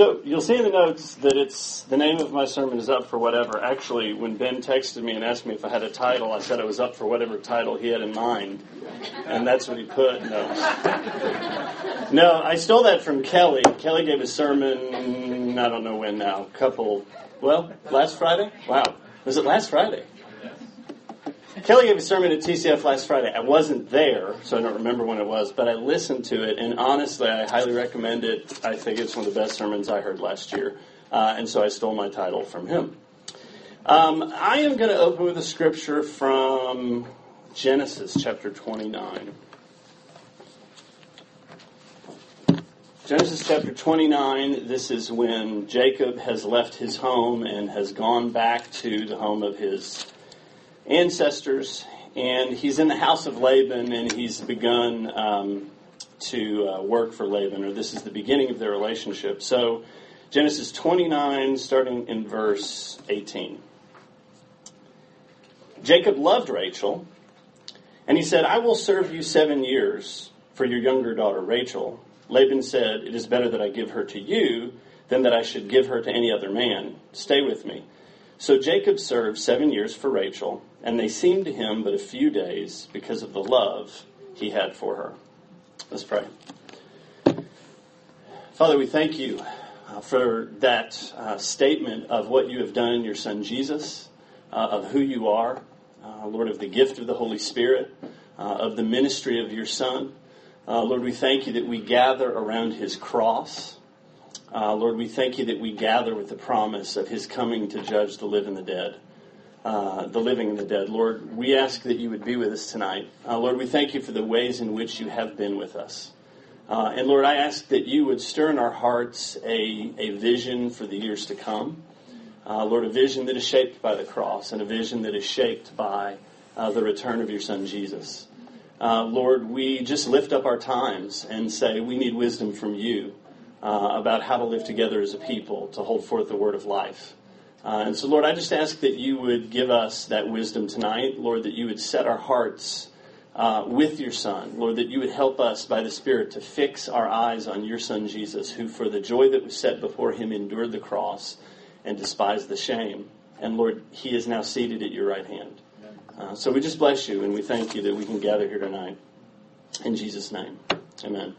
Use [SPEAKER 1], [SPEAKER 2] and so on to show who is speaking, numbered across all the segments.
[SPEAKER 1] So you'll see in the notes that it's the name of my sermon is up for whatever. Actually, when Ben texted me and asked me if I had a title, I said I was up for whatever title he had in mind, and that's what he put. No, no, I stole that from Kelly. Kelly gave a sermon. I don't know when now. A couple. Well, last Friday. Wow, was it last Friday? Kelly gave a sermon at TCF last Friday. I wasn't there, so I don't remember when it was, but I listened to it, and honestly, I highly recommend it. I think it's one of the best sermons I heard last year, uh, and so I stole my title from him. Um, I am going to open with a scripture from Genesis chapter 29. Genesis chapter 29, this is when Jacob has left his home and has gone back to the home of his ancestors, and he's in the house of Laban, and he's begun um, to uh, work for Laban, or this is the beginning of their relationship. So, Genesis 29, starting in verse 18. Jacob loved Rachel, and he said, I will serve you seven years for your younger daughter Rachel. Laban said, It is better that I give her to you than that I should give her to any other man. Stay with me. So Jacob served seven years for Rachel, and they seemed to him but a few days because of the love he had for her. Let's pray. Father, we thank you uh, for that uh, statement of what you have done in your Son Jesus, uh, of who you are, uh, Lord, of the gift of the Holy Spirit, uh, of the ministry of your Son. Lord, we thank you that we gather around his cross. Uh, Lord, we thank you that we gather with the promise of his coming to judge the living and the dead. Uh, the living and the dead. Lord, we ask that you would be with us tonight. Uh, Lord, we thank you for the ways in which you have been with us. Uh, and Lord, I ask that you would stir in our hearts a, a vision for the years to come. Uh, Lord, a vision that is shaped by the cross and a vision that is shaped by uh, the return of your Son, Jesus. Lord, we just lift up our times and say we need wisdom from you uh, about how to live together as a people to hold forth the word of life. Uh, and so, Lord, I just ask that you would give us that wisdom tonight. Lord, that you would set our hearts uh, with your Son. Lord, that you would help us by the Spirit to fix our eyes on your Son, Jesus, who for the joy that was set before him endured the cross and despised the shame. And Lord, he is now seated at your right hand. Uh, so we just bless you and we thank you that we can gather here tonight. In Jesus' name, amen.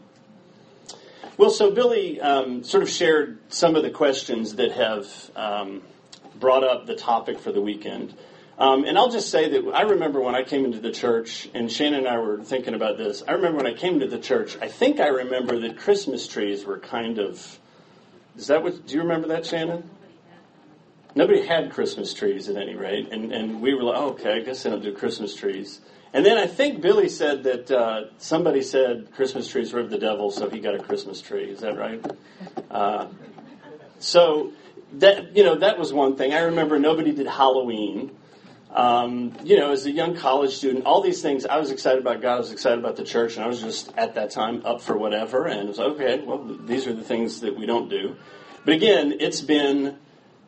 [SPEAKER 1] Well, so Billy um, sort of shared some of the questions that have um, brought up the topic for the weekend. Um, and I'll just say that I remember when I came into the church, and Shannon and I were thinking about this. I remember when I came into the church, I think I remember that Christmas trees were kind of. Is that what. Do you remember that, Shannon? Nobody had Christmas trees at any rate. And, and we were like, oh, okay, I guess they don't do Christmas trees. And then I think Billy said that uh, somebody said Christmas trees were of the devil, so he got a Christmas tree. Is that right? Uh, so that you know that was one thing. I remember nobody did Halloween. Um, you know, as a young college student, all these things I was excited about God, I was excited about the church, and I was just at that time up for whatever. And it was okay. Well, these are the things that we don't do. But again, it's been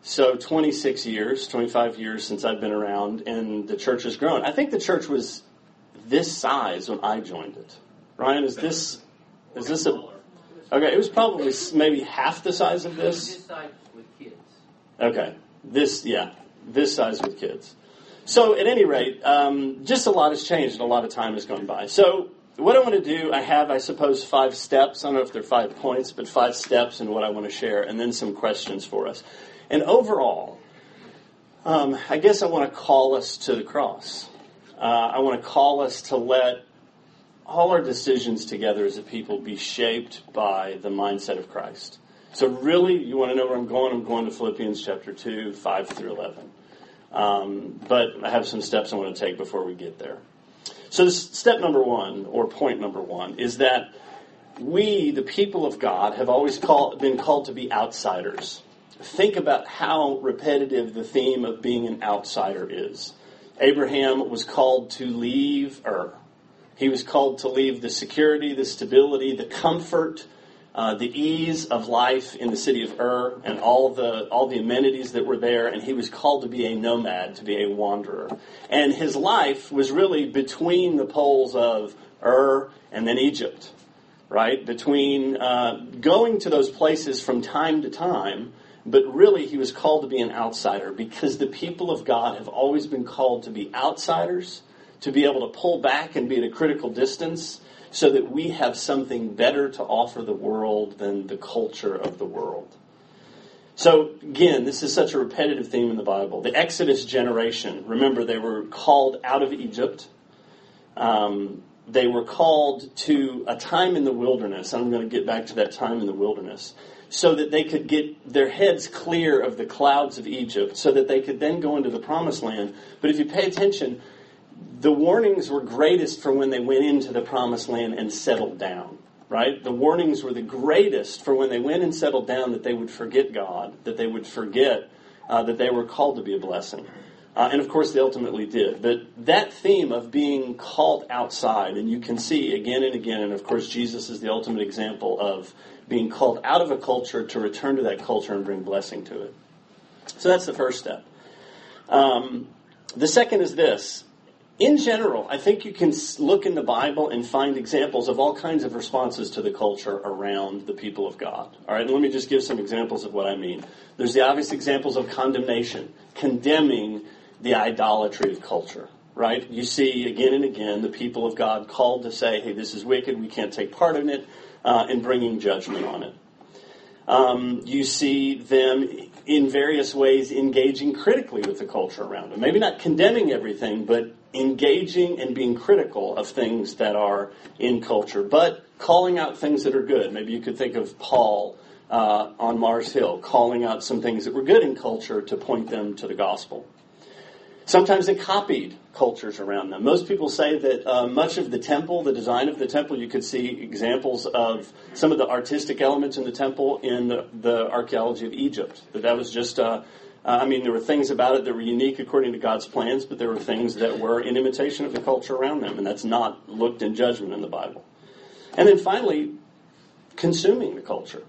[SPEAKER 1] so 26 years, 25 years since I've been around, and the church has grown. I think the church was this size when I joined it. Ryan, is this is this a okay? It was probably maybe half the size of this.
[SPEAKER 2] This with kids.
[SPEAKER 1] Okay, this yeah, this size with kids. So at any rate, um, just a lot has changed and a lot of time has gone by. So what I want to do, I have, I suppose, five steps. I don't know if they're five points, but five steps in what I want to share, and then some questions for us. And overall, um, I guess I want to call us to the cross uh, I want to call us to let all our decisions together as a people be shaped by the mindset of Christ. So, really, you want to know where I'm going? I'm going to Philippians chapter 2, 5 through 11. Um, but I have some steps I want to take before we get there. So, step number one, or point number one, is that we, the people of God, have always call, been called to be outsiders. Think about how repetitive the theme of being an outsider is. Abraham was called to leave Ur. He was called to leave the security, the stability, the comfort, uh, the ease of life in the city of Ur, and all the all the amenities that were there. And he was called to be a nomad, to be a wanderer. And his life was really between the poles of Ur and then Egypt right? Between uh, going to those places from time to time, but really he was called to be an outsider because the people of God have always been called to be outsiders, to be able to pull back and be at a critical distance so that we have something better to offer the world than the culture of the world. So, again, this is such a repetitive theme in the Bible. The Exodus generation, remember, they were called out of Egypt. Um, they were called to a time in the wilderness. I'm going to get back to that time in the wilderness. So that they could get their heads clear of the clouds of Egypt, so that they could then go into the promised land. But if you pay attention, the warnings were greatest for when they went into the promised land and settled down right? The warnings were the greatest for when they went and settled down that they would forget God, that they would forget uh, that they were called to be a blessing. Uh, and of course, they ultimately did. But that theme of being called outside, and you can see again and again, and of course, Jesus is the ultimate example of being called out of a culture to return to that culture and bring blessing to it. So that's the first step. Um, the second is this in general, I think you can look in the Bible and find examples of all kinds of responses to the culture around the people of God. All right, let me just give some examples of what I mean. There's the obvious examples of condemnation, condemning the idolatry of culture, right? You see again and again the people of God called to say, hey, this is wicked, we can't take part in it, uh, and bringing judgment on it. Um, you see them in various ways engaging critically with the culture around them. Maybe not condemning everything, but engaging and being critical of things that are in culture, but calling out things that are good. Maybe you could think of Paul uh, on Mars Hill calling out some things that were good in culture to point them to the gospel. Sometimes they copied cultures around them. Most people say that uh, much of the temple, the design of the temple, you could see examples of some of the artistic elements in the temple in the, the archaeology of Egypt. That that was just uh, uh, I mean, there were things about it that were unique according to God's plans, but there were things that were in imitation of the culture around them, and that's not looked in judgment in the Bible. And then finally, consuming the culture,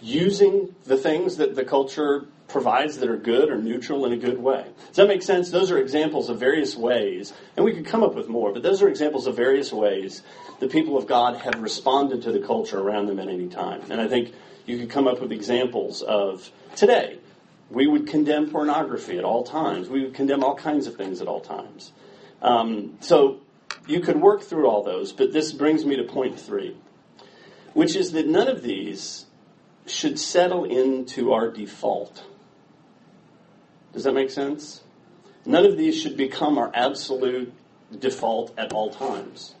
[SPEAKER 1] using the things that the culture provides that are good or neutral in a good way. Does that make sense? Those are examples of various ways, and we could come up with more, but those are examples of various ways the people of God have responded to the culture around them at any time. And I think you could come up with examples of today we would condemn pornography at all times. We would condemn all kinds of things at all times. Um, so you could work through all those, but this brings me to point three, which is that none of these should settle into our default. Does that make sense? None of these should become our absolute default at all times.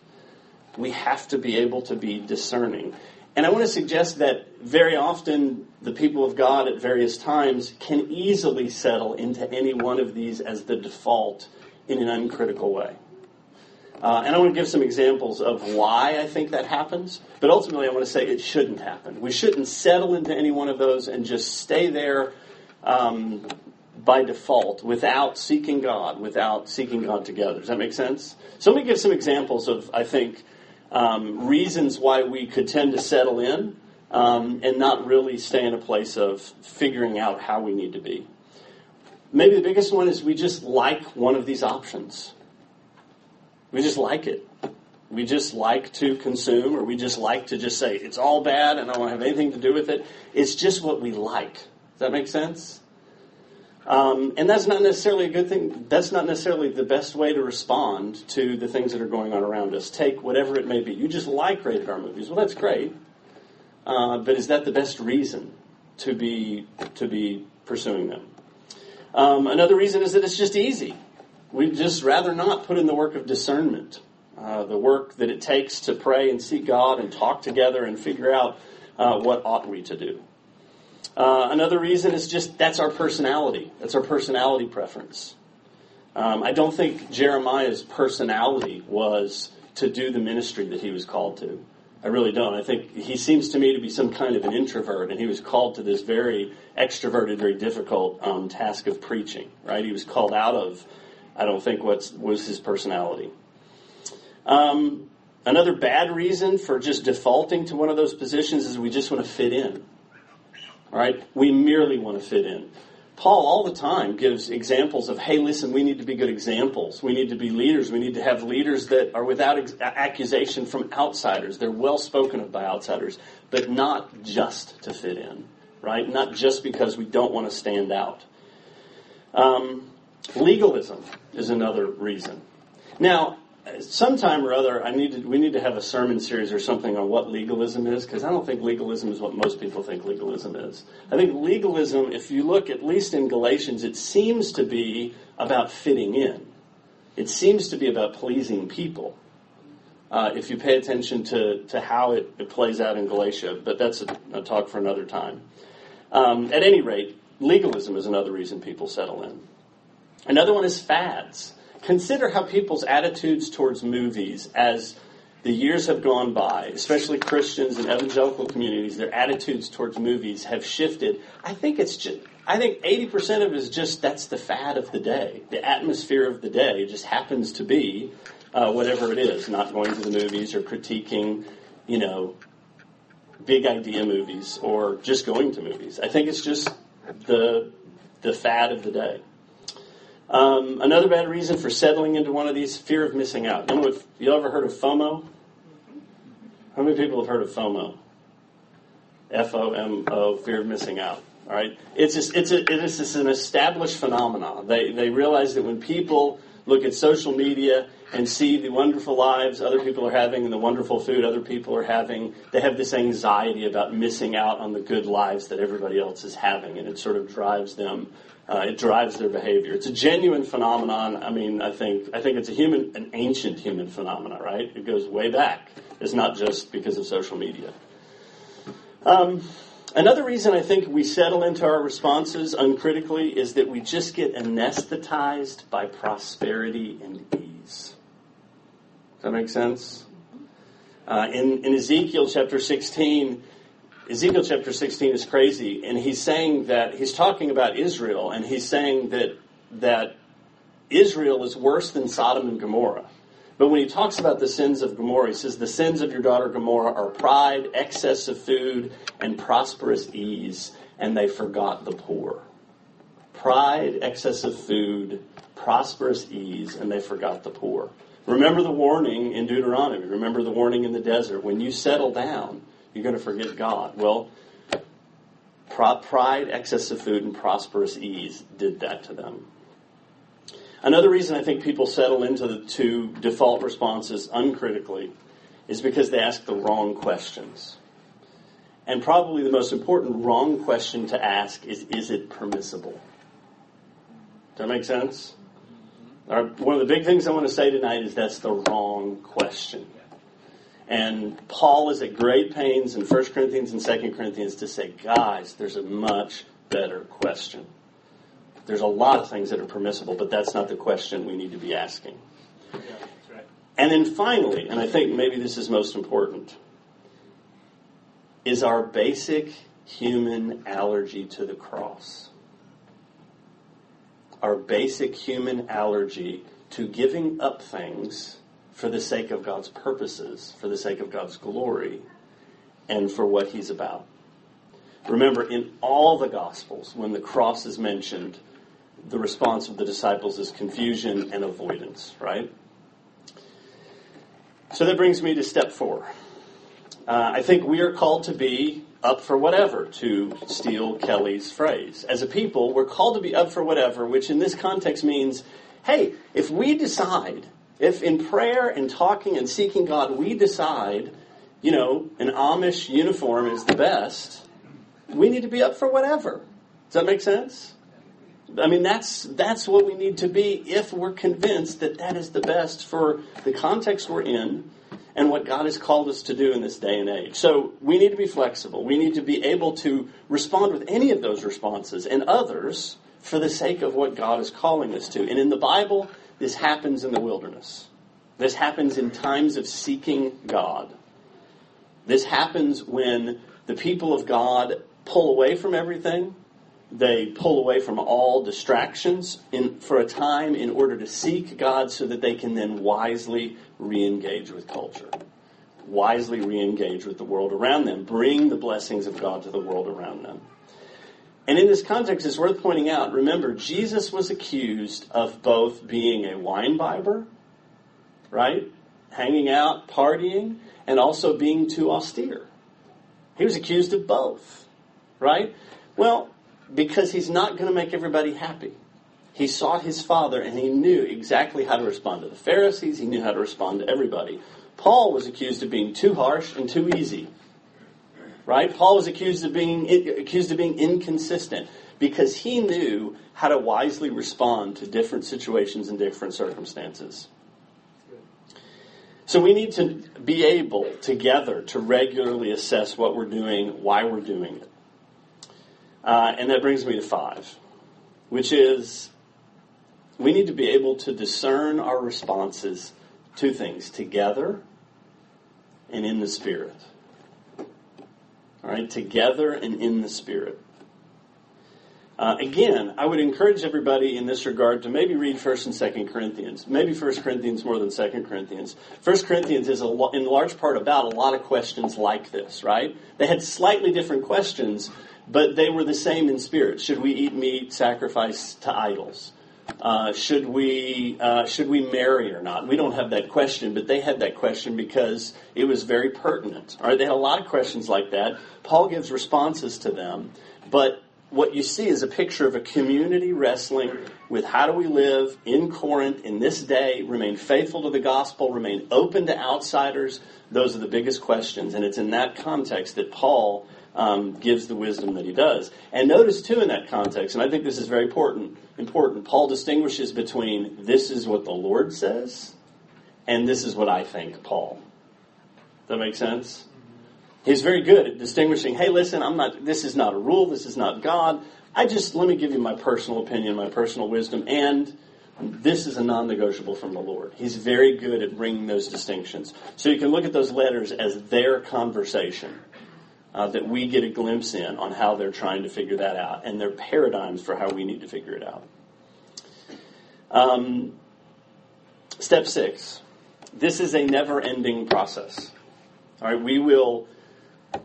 [SPEAKER 1] We have to be able to be discerning. And I want to suggest that very often the people of God at various times can easily settle into any one of these as the default in an uncritical way. Uh, and I want to give some examples of why I think that happens, but ultimately I want to say it shouldn't happen. We shouldn't settle into any one of those and just stay there um, by default without seeking God, without seeking God together. Does that make sense? So let me give some examples of, I think, um, reasons why we could tend to settle in um, and not really stay in a place of figuring out how we need to be. Maybe the biggest one is we just like one of these options. We just like it. We just like to consume, or we just like to just say, it's all bad and I don't have anything to do with it. It's just what we like. Does that make sense? Um, and that's not necessarily a good thing. That's not necessarily the best way to respond to the things that are going on around us. Take whatever it may be. You just like rated R movies. Well, that's great. Uh, but is that the best reason to be to be pursuing them? Um, another reason is that it's just easy. We'd just rather not put in the work of discernment, uh, the work that it takes to pray and seek God and talk together and figure out uh, what ought we to do. Uh, another reason is just that's our personality. That's our personality preference. Um, I don't think Jeremiah's personality was to do the ministry that he was called to. I really don't. I think he seems to me to be some kind of an introvert, and he was called to this very extroverted, very difficult um, task of preaching. Right? He was called out of, I don't think, what was his personality. Um, another bad reason for just defaulting to one of those positions is we just want to fit in right? We merely want to fit in. Paul all the time gives examples of, hey, listen, we need to be good examples. We need to be leaders. We need to have leaders that are without ex- accusation from outsiders. They're well spoken of by outsiders, but not just to fit in, right? Not just because we don't want to stand out. Um, legalism is another reason. Now, sometime or other, I need to, we need to have a sermon series or something on what legalism is, because I don't think legalism is what most people think legalism is. I think legalism, if you look at least in Galatians, it seems to be about fitting in. It seems to be about pleasing people. Uh, if you pay attention to, to how it, it plays out in Galatia, but that's a, a talk for another time. Um, at any rate, legalism is another reason people settle in. Another one is fads. Consider how people's attitudes towards movies as the years have gone by, especially Christians and evangelical communities, their attitudes towards movies have shifted. I think it's just, I think 80% of it is just that's the fad of the day. The atmosphere of the day just happens to be uh, whatever it is, not going to the movies or critiquing, you know, big idea movies or just going to movies. I think it's just the the fad of the day. Um, another bad reason for settling into one of these fear of missing out. You, know if, you ever heard of FOMO? How many people have heard of FOMO? F O M O, fear of missing out. All right, it's just, it's a, it is just an established phenomenon. They they realize that when people look at social media and see the wonderful lives other people are having and the wonderful food other people are having, they have this anxiety about missing out on the good lives that everybody else is having, and it sort of drives them uh, it drives their behavior. It's a genuine phenomenon. I mean, I think I think it's a human, an ancient human phenomenon, right? It goes way back. It's not just because of social media. Um, another reason I think we settle into our responses uncritically is that we just get anesthetized by prosperity and ease. Does that make sense? Uh, in, in Ezekiel chapter 16, Ezekiel chapter 16 is crazy, and he's saying that he's talking about Israel, and he's saying that that Israel is worse than Sodom and Gomorrah. But when he talks about the sins of Gomorrah, he says the sins of your daughter Gomorrah are pride, excess of food, and prosperous ease, and they forgot the poor. Pride, excess of food, prosperous ease, and they forgot the poor. Remember the warning in Deuteronomy. Remember the warning in the desert. When you settle down, you're going to forget God. Well, pride, excess of food, and prosperous ease did that to them. Another reason I think people settle into the two default responses uncritically is because they ask the wrong questions. And probably the most important wrong question to ask is is it permissible? Does that make sense? Mm-hmm. One of the big things I want to say tonight is that's the wrong question. And Paul is at great pains in 1 Corinthians and 2 Corinthians to say, guys, there's a much better question. There's a lot of things that are permissible, but that's not the question we need to be asking. Yeah, right. And then finally, and I think maybe this is most important, is our basic human allergy to the cross. Our basic human allergy to giving up things for the sake of God's purposes, for the sake of God's glory, and for what He's about. Remember, in all the Gospels, when the cross is mentioned, the response of the disciples is confusion and avoidance, right? So that brings me to step four. Uh, I think we are called to be up for whatever, to steal Kelly's phrase. As a people, we're called to be up for whatever, which in this context means hey, if we decide if in prayer and talking and seeking God we decide, you know, an Amish uniform is the best, we need to be up for whatever. Does that make sense? I mean, that's that's what we need to be if we're convinced that that is the best for the context we're in and what God has called us to do in this day and age. So we need to be flexible. We need to be able to respond with any of those responses and others for the sake of what God is calling us to. And in the Bible, this happens in the wilderness. This happens in times of seeking God. This happens when the people of God pull away from everything. They pull away from all distractions in, for a time in order to seek God so that they can then wisely re engage with culture, wisely re engage with the world around them, bring the blessings of God to the world around them. And in this context, it's worth pointing out remember, Jesus was accused of both being a wine bibber, right? Hanging out, partying, and also being too austere. He was accused of both, right? Well, because he's not going to make everybody happy. He sought his Father and he knew exactly how to respond to the Pharisees, he knew how to respond to everybody. Paul was accused of being too harsh and too easy. Right? Paul was accused of being accused of being inconsistent because he knew how to wisely respond to different situations and different circumstances. So we need to be able together to regularly assess what we're doing, why we're doing it. Uh, and that brings me to five, which is we need to be able to discern our responses to things together and in the Spirit. All right, together and in the Spirit. Uh, again, I would encourage everybody in this regard to maybe read First and Second Corinthians. Maybe First Corinthians more than Second Corinthians. First Corinthians is lo- in large part about a lot of questions like this, right? They had slightly different questions, but they were the same in spirit. Should we eat meat sacrificed to idols? Uh, should we uh, should we marry or not? We don't have that question, but they had that question because it was very pertinent. All right, they had a lot of questions like that. Paul gives responses to them, but what you see is a picture of a community wrestling with how do we live in Corinth in this day, remain faithful to the gospel, remain open to outsiders. Those are the biggest questions, and it's in that context that Paul um, gives the wisdom that he does. And notice too in that context, and I think this is very important. Important. Paul distinguishes between this is what the Lord says, and this is what I think, Paul. Does that make sense? He's very good at distinguishing. Hey, listen, I'm not. This is not a rule. This is not God. I just let me give you my personal opinion, my personal wisdom, and this is a non-negotiable from the Lord. He's very good at bringing those distinctions. So you can look at those letters as their conversation uh, that we get a glimpse in on how they're trying to figure that out and their paradigms for how we need to figure it out. Um, step six. This is a never-ending process. All right, we will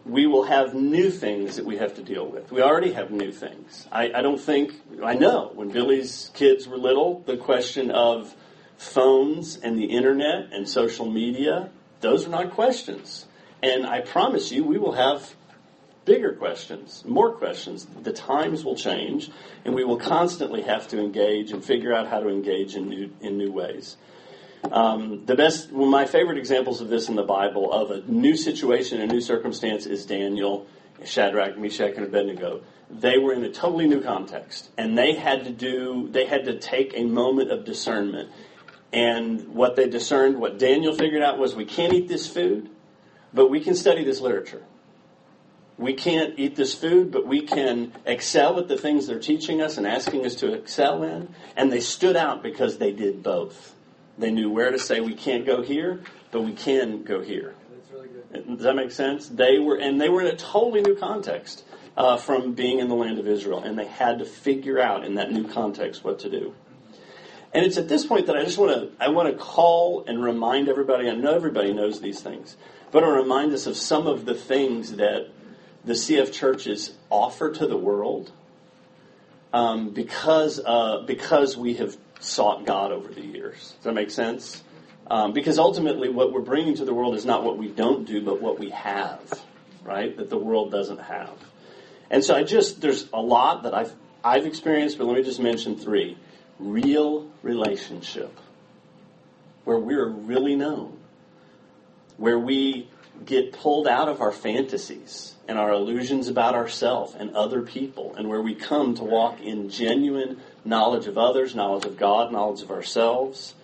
[SPEAKER 1] we will have new things that we have to deal with. We already have new things. I, I don't think I know when Billy's kids were little, the question of phones and the internet and social media, those are not questions. And I promise you, we will have bigger questions, more questions. The times will change, and we will constantly have to engage and figure out how to engage in new in new ways. Um, the best, well, my favorite examples of this in the Bible of a new situation, a new circumstance, is Daniel, Shadrach, Meshach, and Abednego. They were in a totally new context, and they had to do, they had to take a moment of discernment. And what they discerned, what Daniel figured out was, we can't eat this food, but we can study this literature. We can't eat this food, but we can excel at the things they're teaching us and asking us to excel in. And they stood out because they did both. They knew where to say we can't go here, but we can go here.
[SPEAKER 2] That's really good.
[SPEAKER 1] Does that make sense? They were, and they were in a totally new context uh, from being in the land of Israel, and they had to figure out in that new context what to do. And it's at this point that I just want to I want to call and remind everybody. I know everybody knows these things, but I remind us of some of the things that the CF churches offer to the world um, because uh, because we have sought God over the years. Does that make sense? Um, because ultimately, what we're bringing to the world is not what we don't do, but what we have, right? That the world doesn't have. And so I just there's a lot that I've I've experienced, but let me just mention three: real relationship, where we're really known, where we get pulled out of our fantasies and our illusions about ourselves and other people, and where we come to walk in genuine knowledge of others, knowledge of God, knowledge of ourselves.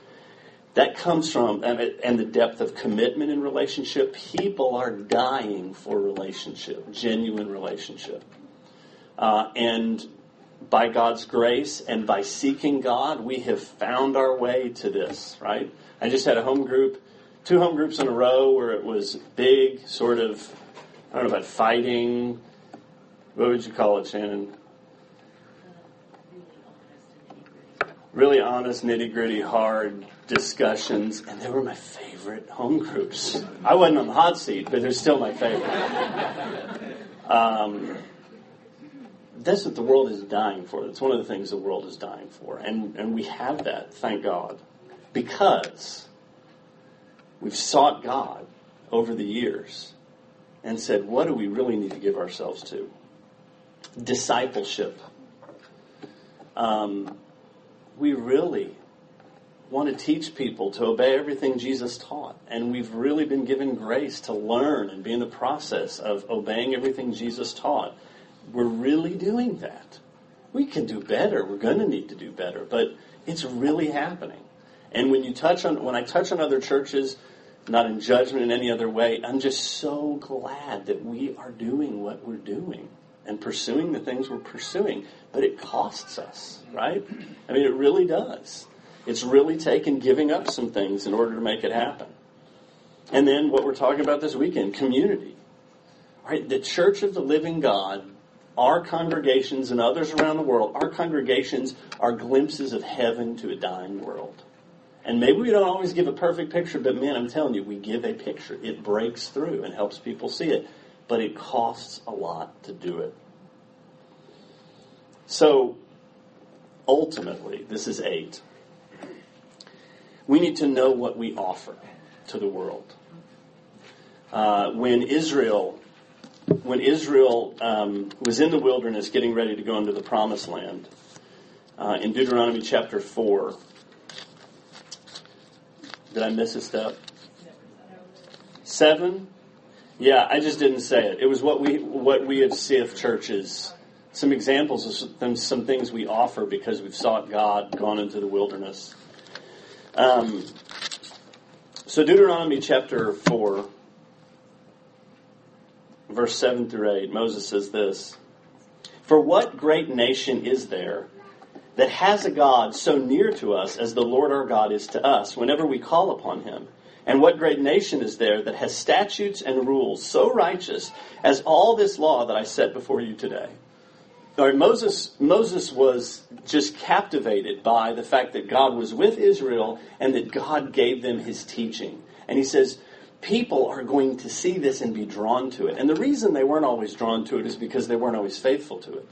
[SPEAKER 1] That comes from, and the depth of commitment in relationship. People are dying for relationship, genuine relationship. Uh, and by God's grace and by seeking God, we have found our way to this, right? I just had a home group two home groups in a row where it was big, sort of, I don't know about fighting. What would you call it, Shannon? Really honest, nitty gritty, hard discussions, and they were my favorite home groups. I wasn't on the hot seat, but they're still my favorite. Um, that's what the world is dying for. That's one of the things the world is dying for. And, and we have that, thank God. Because we've sought God over the years and said, what do we really need to give ourselves to? Discipleship. Um, we really want to teach people to obey everything Jesus taught. And we've really been given grace to learn and be in the process of obeying everything Jesus taught. We're really doing that. We can do better. We're going to need to do better, but it's really happening. And when you touch on, when I touch on other churches, not in judgment in any other way, I'm just so glad that we are doing what we're doing and pursuing the things we're pursuing. But it costs us, right? I mean, it really does. It's really taken giving up some things in order to make it happen. And then what we're talking about this weekend, community. Right? The Church of the Living God, our congregations and others around the world, our congregations are glimpses of heaven to a dying world. And maybe we don't always give a perfect picture, but man, I'm telling you, we give a picture. It breaks through and helps people see it. But it costs a lot to do it. So, ultimately, this is eight we need to know what we offer to the world. Uh, when Israel, when Israel um, was in the wilderness, getting ready to go into the Promised Land, uh, in Deuteronomy chapter four, did I miss a step? Seven. Yeah, I just didn't say it. It was what we what we have seen of churches. Some examples of some, some things we offer because we've sought God, gone into the wilderness. Um, so Deuteronomy chapter 4, verse 7 through 8, Moses says this For what great nation is there that has a God so near to us as the Lord our God is to us whenever we call upon him? And what great nation is there that has statutes and rules so righteous as all this law that I set before you today? Right, Moses, Moses was just captivated by the fact that God was with Israel and that God gave them his teaching. And he says, people are going to see this and be drawn to it. And the reason they weren't always drawn to it is because they weren't always faithful to it.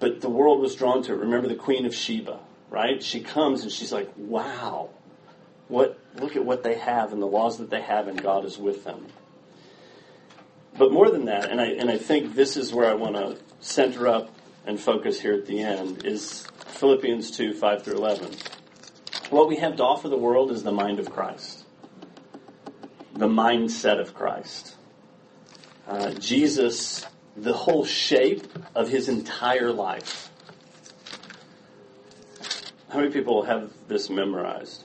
[SPEAKER 1] But the world was drawn to it. Remember the Queen of Sheba, right? She comes and she's like, wow, what, look at what they have and the laws that they have, and God is with them. But more than that, and I, and I think this is where I want to center up and focus here at the end, is Philippians 2 5 through 11. What we have to offer the world is the mind of Christ, the mindset of Christ. Uh, Jesus, the whole shape of his entire life. How many people have this memorized?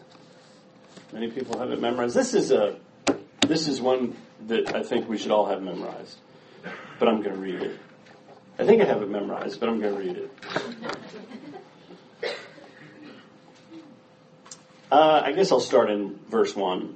[SPEAKER 1] Many people have it memorized. This is a this is one that I think we should all have memorized. But I'm going to read it. I think I have it memorized, but I'm going to read it. Uh, I guess I'll start in verse 1.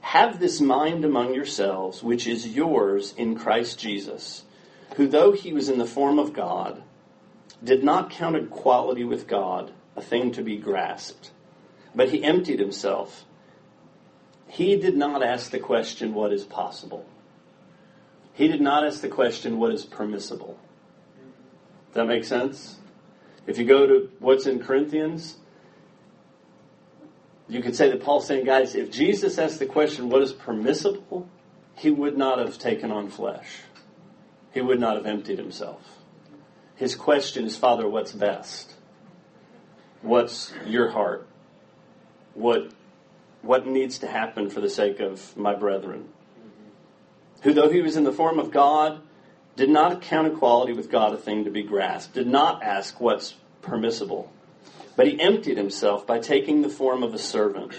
[SPEAKER 1] Have this mind among yourselves, which is yours in Christ Jesus, who, though he was in the form of God, did not count equality with God a thing to be grasped, but he emptied himself. He did not ask the question, What is possible? He did not ask the question, What is permissible? Does that make sense? If you go to what's in Corinthians, you could say that Paul's saying, guys, if Jesus asked the question, what is permissible, he would not have taken on flesh. He would not have emptied himself. His question is, Father, what's best? What's your heart? What, what needs to happen for the sake of my brethren? Who, though he was in the form of God, did not count equality with God a thing to be grasped, did not ask what's permissible, but he emptied himself by taking the form of a servant.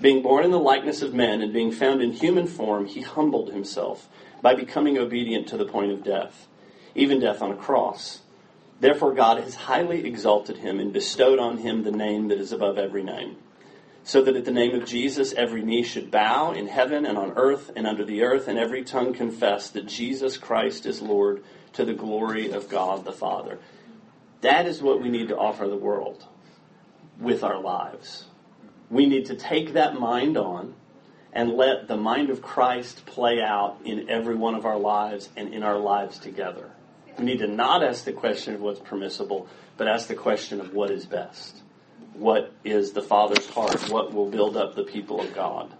[SPEAKER 1] Being born in the likeness of men and being found in human form, he humbled himself by becoming obedient to the point of death, even death on a cross. Therefore, God has highly exalted him and bestowed on him the name that is above every name, so that at the name of Jesus every knee should bow in heaven and on earth and under the earth, and every tongue confess that Jesus Christ is Lord to the glory of God the Father. That is what we need to offer the world with our lives. We need to take that mind on and let the mind of Christ play out in every one of our lives and in our lives together. We need to not ask the question of what's permissible, but ask the question of what is best. What is the Father's heart? What will build up the people of God?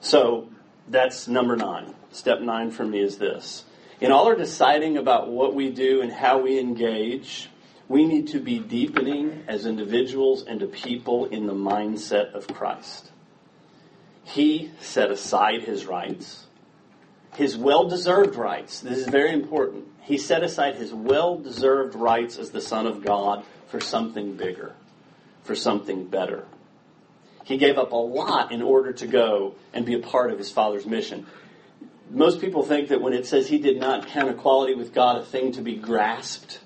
[SPEAKER 1] So that's number nine. Step nine for me is this. In all our deciding about what we do and how we engage, we need to be deepening as individuals and a people in the mindset of Christ. He set aside his rights his well deserved rights. This is very important. He set aside his well deserved rights as the Son of God for something bigger, for something better. He gave up a lot in order to go and be a part of his Father's mission. Most people think that when it says he did not count equality with God a thing to be grasped,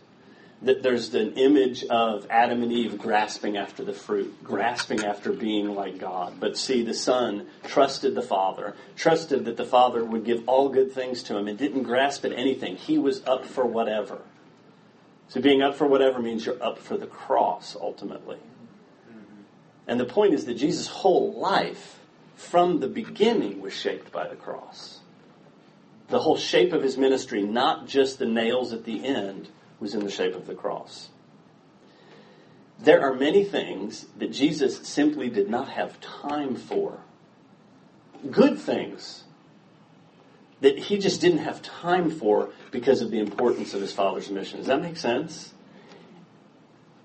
[SPEAKER 1] that there's an image of Adam and Eve grasping after the fruit, grasping after being like God. But see, the Son trusted the Father, trusted that the Father would give all good things to him, and didn't grasp at anything. He was up for whatever. So being up for whatever means you're up for the cross, ultimately. Mm-hmm. And the point is that Jesus' whole life, from the beginning, was shaped by the cross. The whole shape of his ministry, not just the nails at the end, was in the shape of the cross. There are many things that Jesus simply did not have time for. Good things that he just didn't have time for because of the importance of his father's mission. Does that make sense?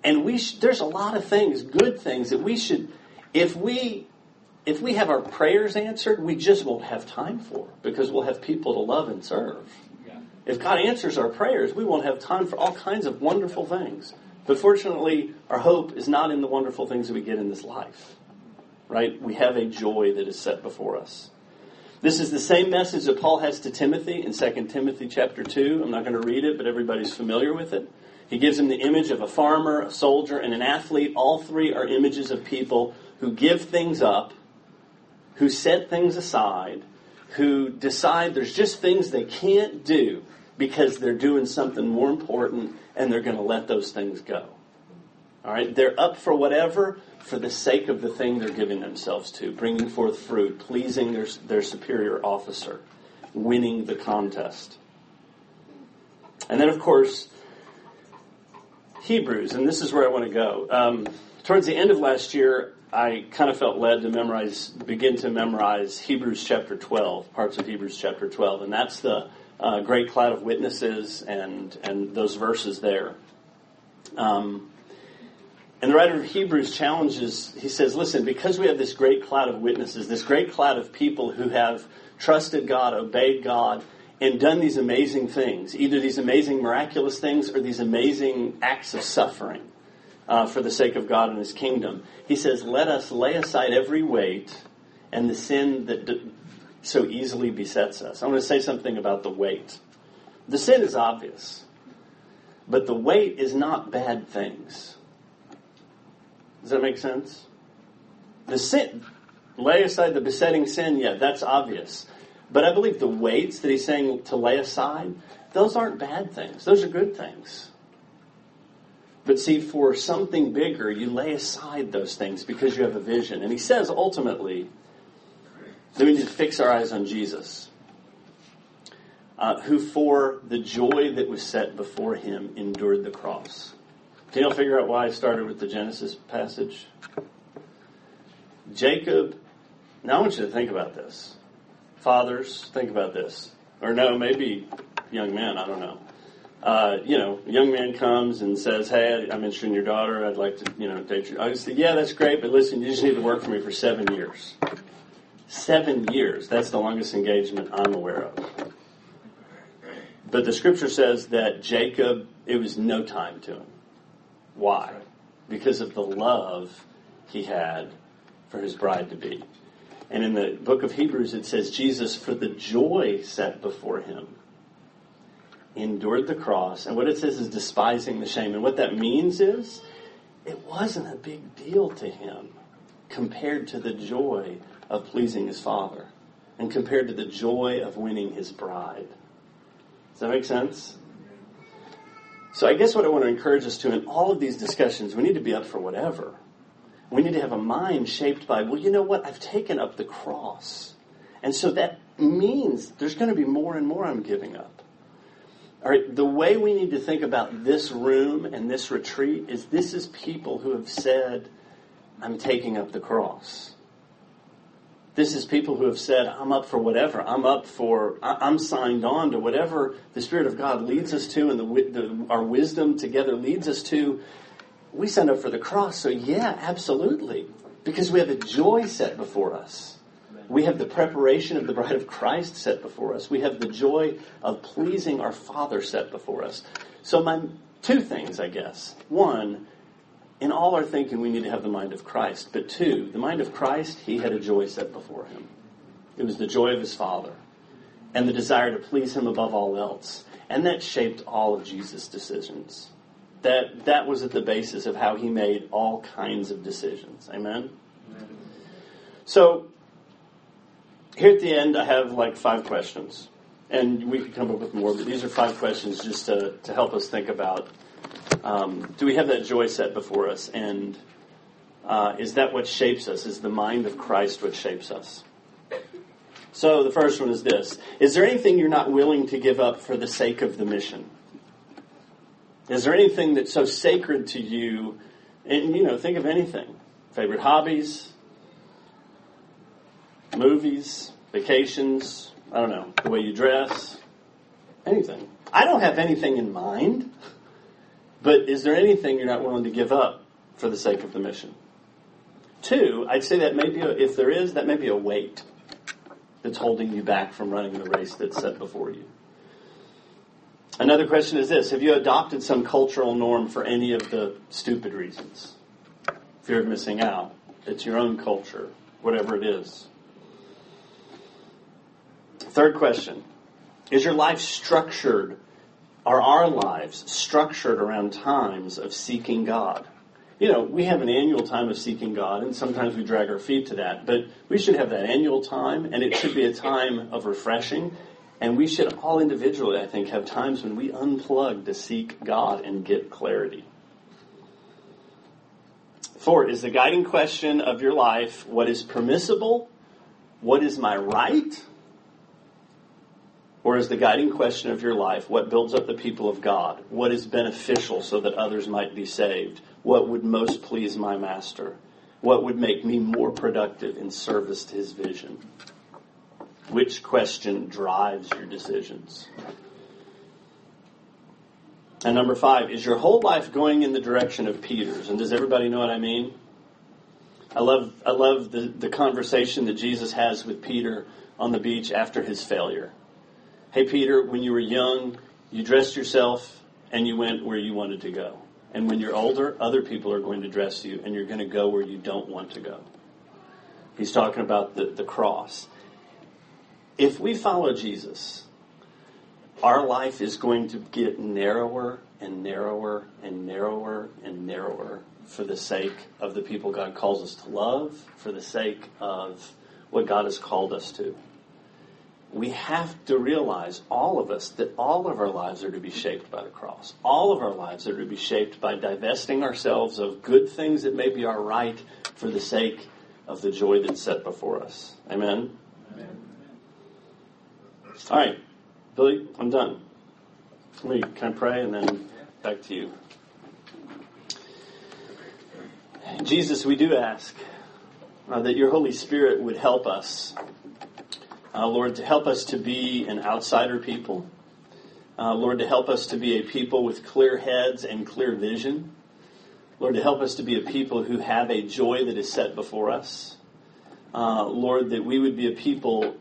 [SPEAKER 1] And we sh- there's a lot of things, good things that we should if we if we have our prayers answered, we just won't have time for because we'll have people to love and serve. If God answers our prayers, we won't have time for all kinds of wonderful things. But fortunately, our hope is not in the wonderful things that we get in this life. Right? We have a joy that is set before us. This is the same message that Paul has to Timothy in 2 Timothy chapter 2. I'm not going to read it, but everybody's familiar with it. He gives him the image of a farmer, a soldier, and an athlete. All three are images of people who give things up, who set things aside, who decide there's just things they can't do because they're doing something more important and they're going to let those things go. All right? They're up for whatever for the sake of the thing they're giving themselves to, bringing forth fruit, pleasing their, their superior officer, winning the contest. And then, of course, Hebrews, and this is where I want to go. Um, towards the end of last year, I kind of felt led to memorize, begin to memorize Hebrews chapter 12, parts of Hebrews chapter 12, and that's the uh, great cloud of witnesses and and those verses there. Um, and the writer of Hebrews challenges. He says, "Listen, because we have this great cloud of witnesses, this great cloud of people who have trusted God, obeyed God." And done these amazing things, either these amazing miraculous things or these amazing acts of suffering uh, for the sake of God and His kingdom. He says, Let us lay aside every weight and the sin that d- so easily besets us. I want to say something about the weight. The sin is obvious, but the weight is not bad things. Does that make sense? The sin, lay aside the besetting sin, yeah, that's obvious. But I believe the weights that he's saying to lay aside, those aren't bad things. Those are good things. But see, for something bigger, you lay aside those things because you have a vision. And he says ultimately that we need to fix our eyes on Jesus, uh, who for the joy that was set before him endured the cross. Can you figure out why I started with the Genesis passage? Jacob, now I want you to think about this. Fathers, think about this. Or no, maybe young men, I don't know uh, you know, a young man comes and says, "Hey, I'm interested in your daughter. I'd like to, you know, date you." I say, "Yeah, that's great, but listen, you just need to work for me for seven years. Seven years. That's the longest engagement I'm aware of." But the scripture says that Jacob, it was no time to him. Why? Because of the love he had for his bride to be. And in the book of Hebrews, it says Jesus, for the joy set before him, endured the cross. And what it says is despising the shame. And what that means is it wasn't a big deal to him compared to the joy of pleasing his Father and compared to the joy of winning his bride. Does that make sense? So I guess what I want to encourage us to in all of these discussions, we need to be up for whatever. We need to have a mind shaped by, well, you know what? I've taken up the cross. And so that means there's going to be more and more I'm giving up. All right, the way we need to think about this room and this retreat is this is people who have said, I'm taking up the cross. This is people who have said, I'm up for whatever. I'm up for, I'm signed on to whatever the Spirit of God leads us to and the, the, our wisdom together leads us to. We signed up for the cross. So, yeah, absolutely. Because we have a joy set before us. We have the preparation of the bride of Christ set before us. We have the joy of pleasing our Father set before us. So, my two things, I guess. One, in all our thinking, we need to have the mind of Christ. But two, the mind of Christ, he had a joy set before him. It was the joy of his Father and the desire to please him above all else. And that shaped all of Jesus' decisions. That, that was at the basis of how he made all kinds of decisions. Amen? Amen? So, here at the end, I have like five questions. And we could come up with more, but these are five questions just to, to help us think about um, do we have that joy set before us? And uh, is that what shapes us? Is the mind of Christ what shapes us? So the first one is this Is there anything you're not willing to give up for the sake of the mission? Is there anything that's so sacred to you? And, you know, think of anything favorite hobbies, movies, vacations, I don't know, the way you dress, anything. I don't have anything in mind. But is there anything you're not willing to give up for the sake of the mission? Two, I'd say that maybe if there is, that may be a weight that's holding you back from running the race that's set before you. Another question is this Have you adopted some cultural norm for any of the stupid reasons? Fear of missing out. It's your own culture, whatever it is. Third question Is your life structured are our lives structured around times of seeking God? You know, we have an annual time of seeking God, and sometimes we drag our feet to that, but we should have that annual time, and it should be a time of refreshing. And we should all individually, I think, have times when we unplug to seek God and get clarity. Four, is the guiding question of your life what is permissible? What is my right? Or is the guiding question of your life what builds up the people of God? What is beneficial so that others might be saved? What would most please my master? What would make me more productive in service to his vision? Which question drives your decisions? And number five, is your whole life going in the direction of Peter's? And does everybody know what I mean? I love, I love the, the conversation that Jesus has with Peter on the beach after his failure. Hey, Peter, when you were young, you dressed yourself and you went where you wanted to go. And when you're older, other people are going to dress you and you're going to go where you don't want to go. He's talking about the, the cross. If we follow Jesus, our life is going to get narrower and narrower and narrower and narrower for the sake of the people God calls us to love, for the sake of what God has called us to we have to realize, all of us, that all of our lives are to be shaped by the cross. All of our lives are to be shaped by divesting ourselves of good things that may be our right for the sake of the joy that's set before us. Amen? Amen. All right, Billy, I'm done. Let me, can I pray and then back to you? Jesus, we do ask uh, that your Holy Spirit would help us uh, Lord, to help us to be an outsider people. Uh, Lord, to help us to be a people with clear heads and clear vision. Lord, to help us to be a people who have a joy that is set before us. Uh, Lord, that we would be a people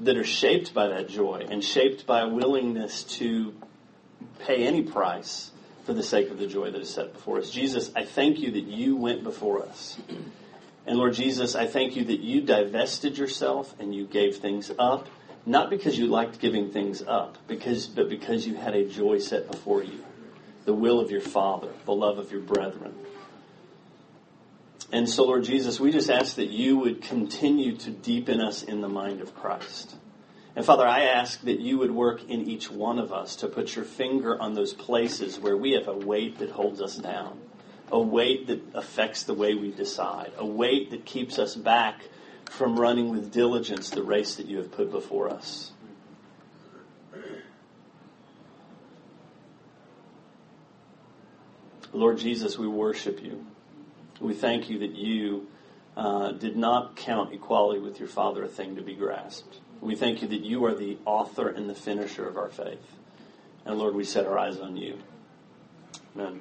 [SPEAKER 1] that are shaped by that joy and shaped by a willingness to pay any price for the sake of the joy that is set before us. Jesus, I thank you that you went before us. And Lord Jesus, I thank you that you divested yourself and you gave things up not because you liked giving things up, because, but because you had a joy set before you the will of your Father, the love of your brethren. And so, Lord Jesus, we just ask that you would continue to deepen us in the mind of Christ. And Father, I ask that you would work in each one of us to put your finger on those places where we have a weight that holds us down, a weight that affects the way we decide, a weight that keeps us back from running with diligence the race that you have put before us. Lord Jesus, we worship you. We thank you that you uh, did not count equality with your Father a thing to be grasped. We thank you that you are the author and the finisher of our faith. And Lord, we set our eyes on you. Amen.